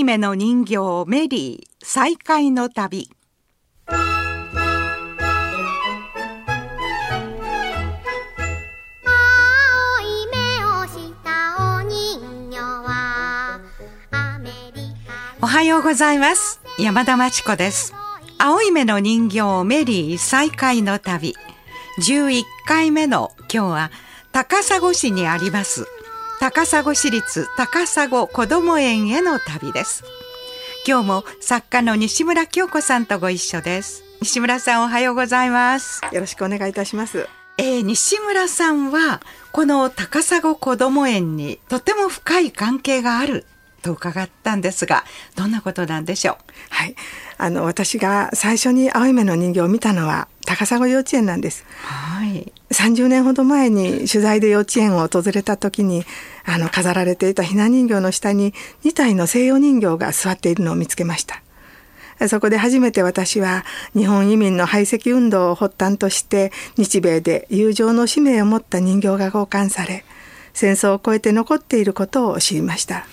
青い目の人形メリー再会の旅。おはようございます。山田真知子です。青い目の人形メリー再会の旅。11回目の今日は高砂市にあります高砂市立高砂こども園への旅です今日も作家の西村京子さんとご一緒です西村さんおはようございますよろしくお願いいたします。えー、西村さんはこの高砂こども園にとても深い関係があると伺ったんですがどんなことなんでしょう？はい。あの、私が最初に青い目の人形を見たのは高砂幼稚園なんです。はい30年ほど前に取材で幼稚園を訪れた時に、あの、飾られていたひな人形の下に2体の西洋人形が座っているのを見つけました。そこで初めて私は日本移民の排斥運動を発端として日米で友情の使命を持った人形が交換され、戦争を超えて残っていることを知りました。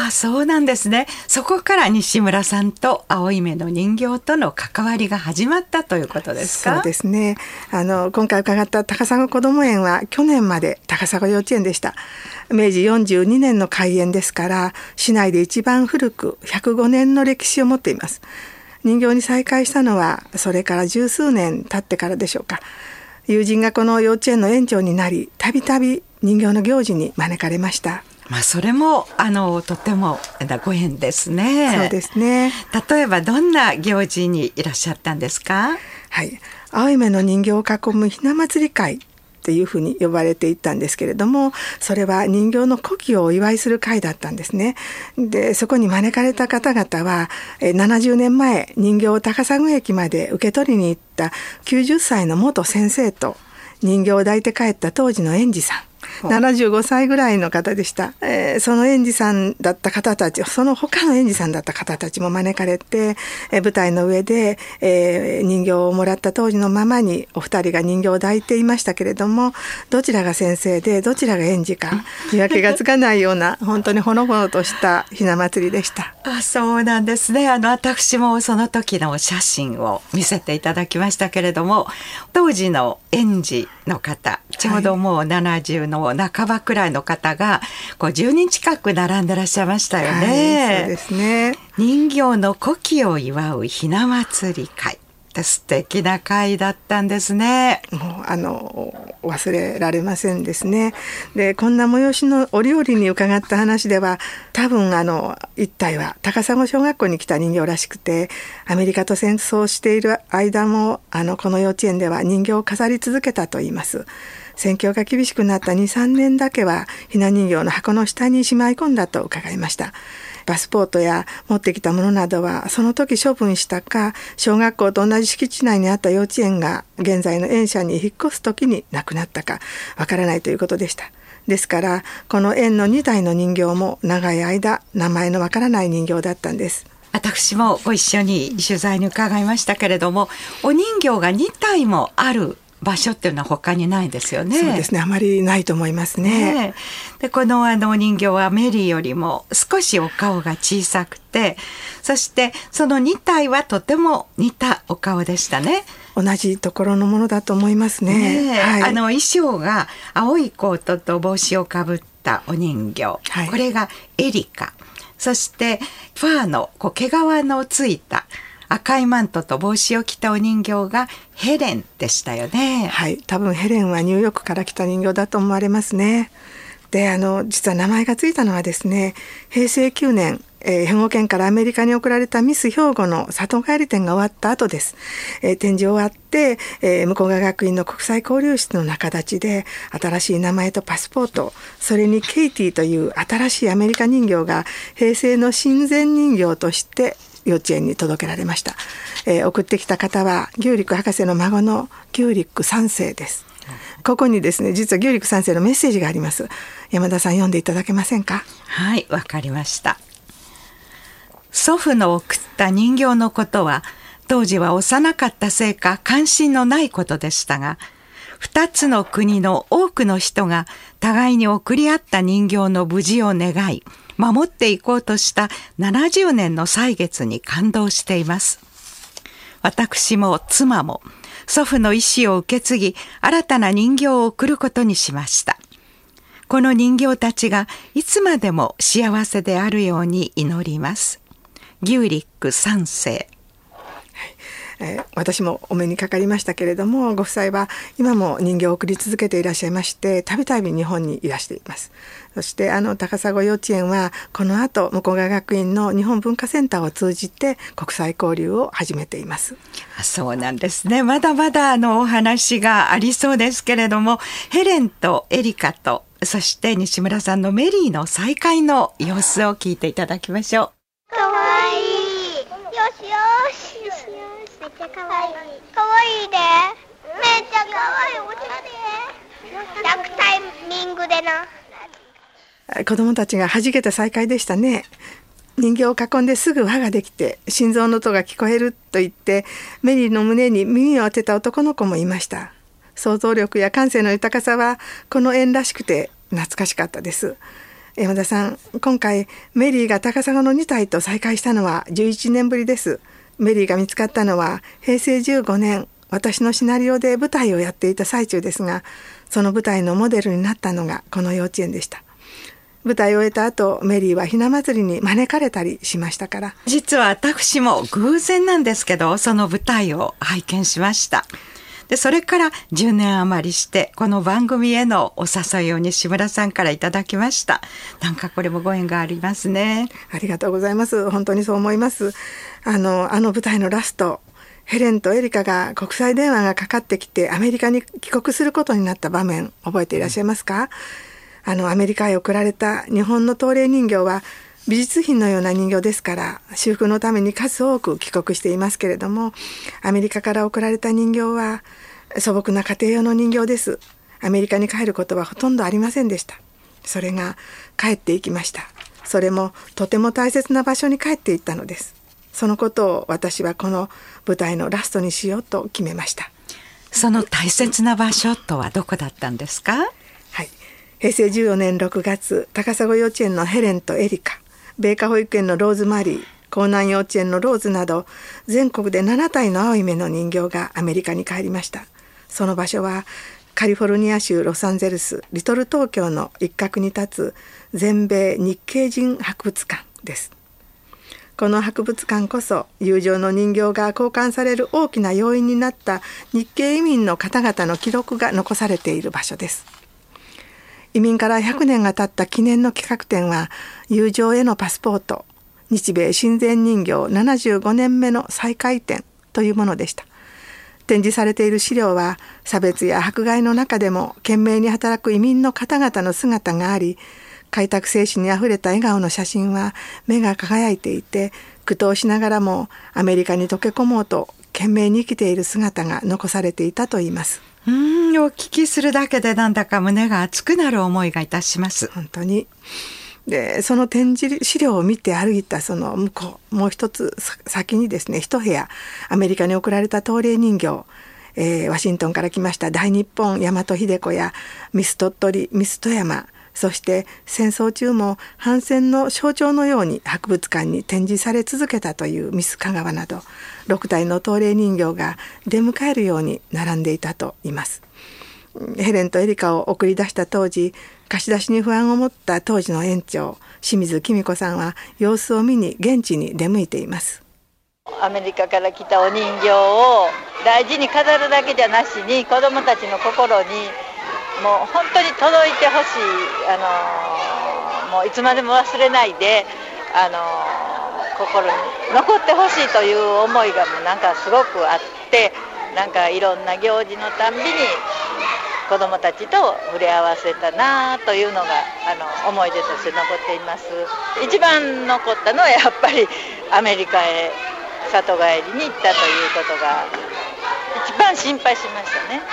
ああそうなんですねそこから西村さんと青い目の人形との関わりが始まったということですか？そうですね。あの、今回伺った高砂こども園は去年まで高砂幼稚園でした。明治42年の開園ですから、市内で一番古く105年の歴史を持っています。人形に再会したのは、それから十数年経ってからでしょうか。友人がこの幼稚園の園長になり、たびたび人形の行事に招かれました。まあそれもあのとてもご縁ですねそうですね。例えばどんな行事にいらっしゃったんですか？はい、青い目の人形を囲むひな祭り会っていうふうに呼ばれていたんですけれどもそれは人形の古希をお祝いする会だったんですね。でそこに招かれた方々はえ70年前人形を高砂駅まで受け取りに行った90歳の元先生と人形を抱いて帰った当時の園児さん75歳ぐらいの方でした、えーその園児さんだった方たちその他の園児さんだった方たちも招かれて、えー舞台の上で、えー人形をもらった当時のままにお二人が人形を抱いていましたけれどもどちらが先生でどちらが園児か見分けがつかないような 本当にほのぼのとしたひな祭りでした。あそうなんですね。あの私もその時の写真を見せていただきましたけれども当時の園児の方ちょうどもう70の半ばくらいの方がこう10人近く並んでらっしゃいましたよね。はい、そうですね。人形の古希を祝うひな祭り会って素敵な会だったんですね。もうあの忘れられませんですね。でこんな催しの折々に伺った話では多分あの一体は高砂小学校に来た人形らしくてアメリカと戦争している間もあのこの幼稚園では人形を飾り続けたといいます。戦況が厳しくなった23年だけはひな人形の箱の下にしまい込んだと伺いました。パスポートや持ってきたものなどはその時処分したか小学校と同じ敷地内にあった幼稚園が現在の園舎に引っ越す時に亡くなったかわからないということでした。ですからこの園の2体の人形も長い間名前のわからない人形だったんです。私もご一緒に取材に伺いましたけれどもお人形が2体もある場所っていうのは他にないですよね。そうですねあまりないと思いますね。ねえでこのあのお人形はメリーよりも少しお顔が小さくてそしてその2体はとても似たお顔でしたね。同じところのものだと思いますね。ねえはい、あの衣装が青いコートと帽子をかぶったお人形、はいこれがエリカそしてファーのこう毛皮のついた赤いマントと帽子を着たお人形がヘレンでしたよね。はい、多分ヘレンはニューヨークから来た人形だと思われますね。で、あの実は名前がついたのはですね、平成9年、えー兵庫県からアメリカに送られたミス兵庫の里帰り展が終わった後です。えー展示終わって、えー向川学院の国際交流室の中立ちで新しい名前とパスポート、それにケイティという新しいアメリカ人形が平成の親善人形として幼稚園に届けられました、えー送ってきた方は牛陸博士の孫の牛陸三世です。ここにですね実は牛陸三世のメッセージがあります。山田さん読んでいただけませんか？はい、わかりました。祖父の送った人形のことは、当時は幼かったせいか関心のないことでしたが、二つの国の多くの人が互いに送り合った人形の無事を願い、守っていこうとした70年の歳月に感動しています。私も妻も祖父の意思を受け継ぎ新たな人形を送ることにしました。この人形たちがいつまでも幸せであるように祈ります。ギューリック3世。えー、私もお目にかかりましたけれどもご夫妻は今も人形を送り続けていらっしゃいましてたびたび日本にいらしています。そしてあの高砂幼稚園はこの後向川学院の日本文化センターを通じて国際交流を始めています。そうなんですね。まだまだあのお話がありそうですけれどもヘレンとエリカとそして西村さんのメリーの再会の様子を聞いていただきましょうかわいいよしよしめっちゃかわいい。かわいいね。めっちゃかわいい。おしゃれ。ラクタイミングでな。子供たちが弾けた再会でしたね。人形を囲んですぐ輪ができて心臓の音が聞こえると言ってメリーの胸に耳を当てた男の子もいました。想像力や感性の豊かさはこの縁らしくて懐かしかったです。山田さん今回メリーが高砂の2体と再会したのは11年ぶりです。メリーが見つかったのは平成15年私のシナリオで舞台をやっていた最中ですがその舞台のモデルになったのがこの幼稚園でした。舞台を終えた後メリーはひな祭りに招かれたりしましたから。実は私も偶然なんですけどその舞台を拝見しました。でそれから10年余りしてこの番組へのお誘いを西村さんからいただきました。なんかこれもご縁がありますね。ありがとうございます。本当にそう思います。あのあの舞台のラストヘレンとエリカが国際電話がかかってきてアメリカに帰国することになった場面覚えていらっしゃいますか、あのアメリカへ送られた日本の東霊人形は美術品のような人形ですから修復のために数多く帰国していますけれどもアメリカから送られた人形は素朴な家庭用の人形です。アメリカに帰ることはほとんどありませんでした。それが帰っていきました。それもとても大切な場所に帰っていったのです。そのことを私はこの舞台のラストにしようと決めました。その大切な場所とはどこだったんですか？はい。平成14年6月高砂幼稚園のヘレンとエリカ米花保育園のローズマリー江南幼稚園のローズなど全国で7体の青い目の人形がアメリカに帰りました。その場所はカリフォルニア州ロサンゼルスリトル東京の一角に立つ全米日系人博物館です。この博物館こそ友情の人形が交換される大きな要因になった日系移民の方々の記録が残されている場所です。移民から100年が経った記念の企画展は友情へのパスポート日米親善人形75年目の再開展というものでした。展示されている資料は差別や迫害の中でも懸命に働く移民の方々の姿があり開拓精神にあふれた笑顔の写真は目が輝いていて苦闘しながらもアメリカに溶け込もうと懸命に生きている姿が残されていたといいます。うんお聞きするだけでなんだか胸が熱くなる思いがいたします。本当に。でその展示資料を見て歩いたその向こうもう一つ先にですね一部屋アメリカに送られた東霊人形。えー、ワシントンから来ました大日本大和秀子やミス鳥取ミス富山。そして戦争中も反戦の象徴のように博物館に展示され続けたというミス香川など6体の東霊人形が出迎えるように並んでいたといいます。ヘレンとエリカを送り出した当時貸し出しに不安を持った当時の園長清水紀美子さんは様子を見に現地に出向いていますアメリカから来たお人形を大事に飾るだけじゃなしに子どもたちの心にもう本当に届いてほしい、あのもういつまでも忘れないで、あの心に残ってほしいという思いがもうなんかすごくあってなんかいろんな行事のたんびに子どもたちと触れ合わせたなというのがあの思い出として残っています。一番残ったのはやっぱりアメリカへ里帰りに行ったということが一番心配しましたね。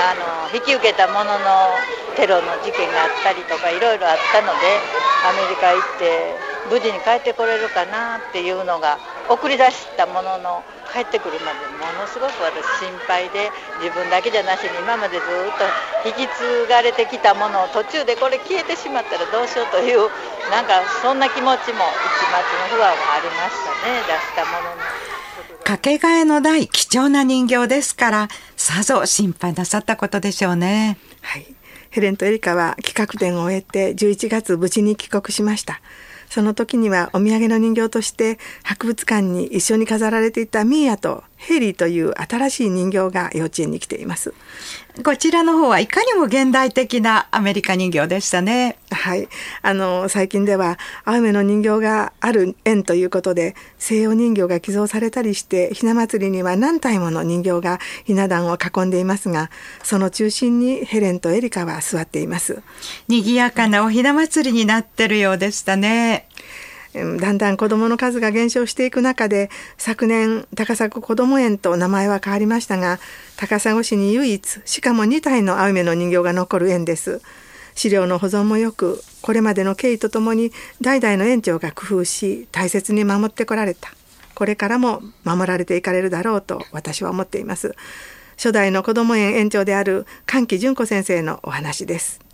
あの引き受けたもののテロの事件があったりとかいろいろあったのでアメリカ行って無事に帰ってこれるかなっていうのが送り出したものの帰ってくるまでものすごく私心配で自分だけじゃなしに今までずっと引き継がれてきたものを途中でこれ消えてしまったらどうしようというなんかそんな気持ちも一末の不安はありましたね出したものに。かけがえのない貴重な人形ですからさぞ心配なさったことでしょうね。はいヘレンとエリカは企画展を終えて11月無事に帰国しました。その時にはお土産の人形として博物館に一緒に飾られていたミーアとヘリーという新しい人形が幼稚園に来ています。こちらの方はいかにも現代的なアメリカ人形でしたね。はい。あの、最近では、青梅の人形がある縁ということで、西洋人形が寄贈されたりして、ひな祭りには何体もの人形がひな壇を囲んでいますが、その中心にヘレンとエリカは座っています。賑やかなおひな祭りになってるようでしたね。だんだん子どもの数が減少していく中で昨年高砂こども園と名前は変わりましたが高砂市に唯一しかも2体の青梅の人形が残る園です。資料の保存もよくこれまでの経緯とともに代々の園長が工夫し大切に守ってこられた。これからも守られていかれるだろうと私は思っています。初代のこども園園長である歓喜純子先生のお話です。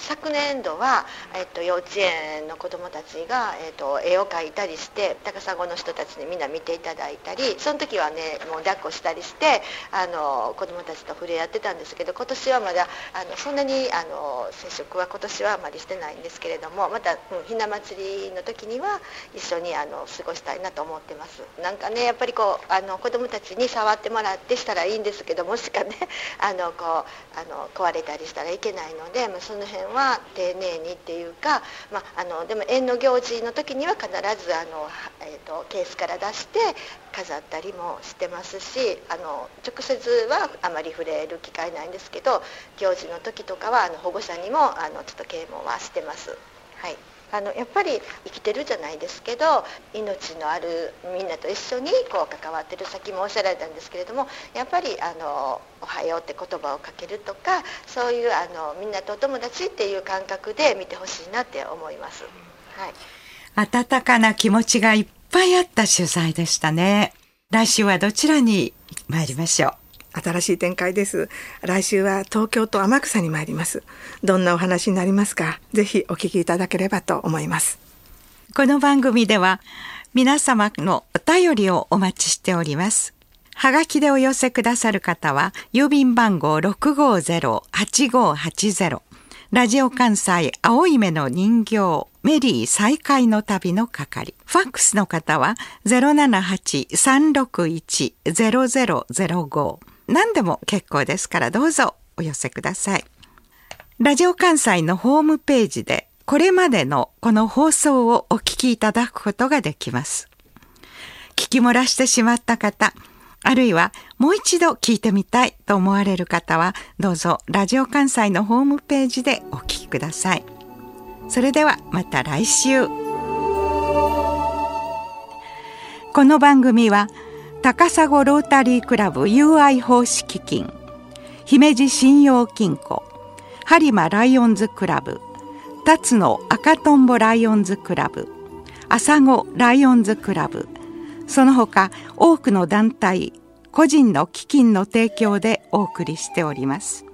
昨年度は、えっと、幼稚園の子どもたちが、えっと、絵を描いたりして高砂の人たちにみんな見ていただいたりその時はねもう抱っこしたりしてあの子どもたちと触れ合ってたんですけど今年はまだあのそんなにあの接触は今年はあまりしてないんですけれどもまた、うん、ひな祭りの時には一緒にあの過ごしたいなと思ってます。なんかねやっぱりこうあの子どもたちに触ってもらってしたらいいんですけどもしかねあのこうあの壊れたりしたらいけないので、まあ、その辺は丁寧にっていうか、まあ、あのでも縁の行事の時には必ずあの、えーと、ケースから出して飾ったりもしてますしあの直接はあまり触れる機会ないんですけど行事の時とかはあの保護者にもあのちょっと啓蒙はしてます。はいあのやっぱり生きてるじゃないですけど命のあるみんなと一緒にこう関わってる先もおっしゃられたんですけれどもやっぱりあの「おはよう」って言葉をかけるとかそういうあのみんなとお友達っていう感覚で見てほしいなって思います。はい、温かな気持ちがいっぱいあった取材でしたね。来週はどちらに参りましょう？新しい展開です。来週は東京と天草に参ります。どんなお話になりますか、ぜひお聞きいただければと思います。この番組では皆様のお便りをお待ちしております。はがきでお寄せくださる方は、郵便番号650-8580ラジオ関西青い目の人形メリー再会の旅の係。ファックスの方は078-361-0005。何でも結構ですからどうぞお寄せください。ラジオ関西のホームページでこれまでのこの放送をお聞きいただくことができます。聞き漏らしてしまった方、あるいはもう一度聞いてみたいと思われる方はどうぞラジオ関西のホームページでお聞きください。それではまた来週。この番組は高砂ロータリークラブ UI 奉仕基金姫路信用金庫播磨ライオンズクラブ辰野赤とんぼライオンズクラブ朝子ライオンズクラブその他多くの団体個人の基金の提供でお送りしております。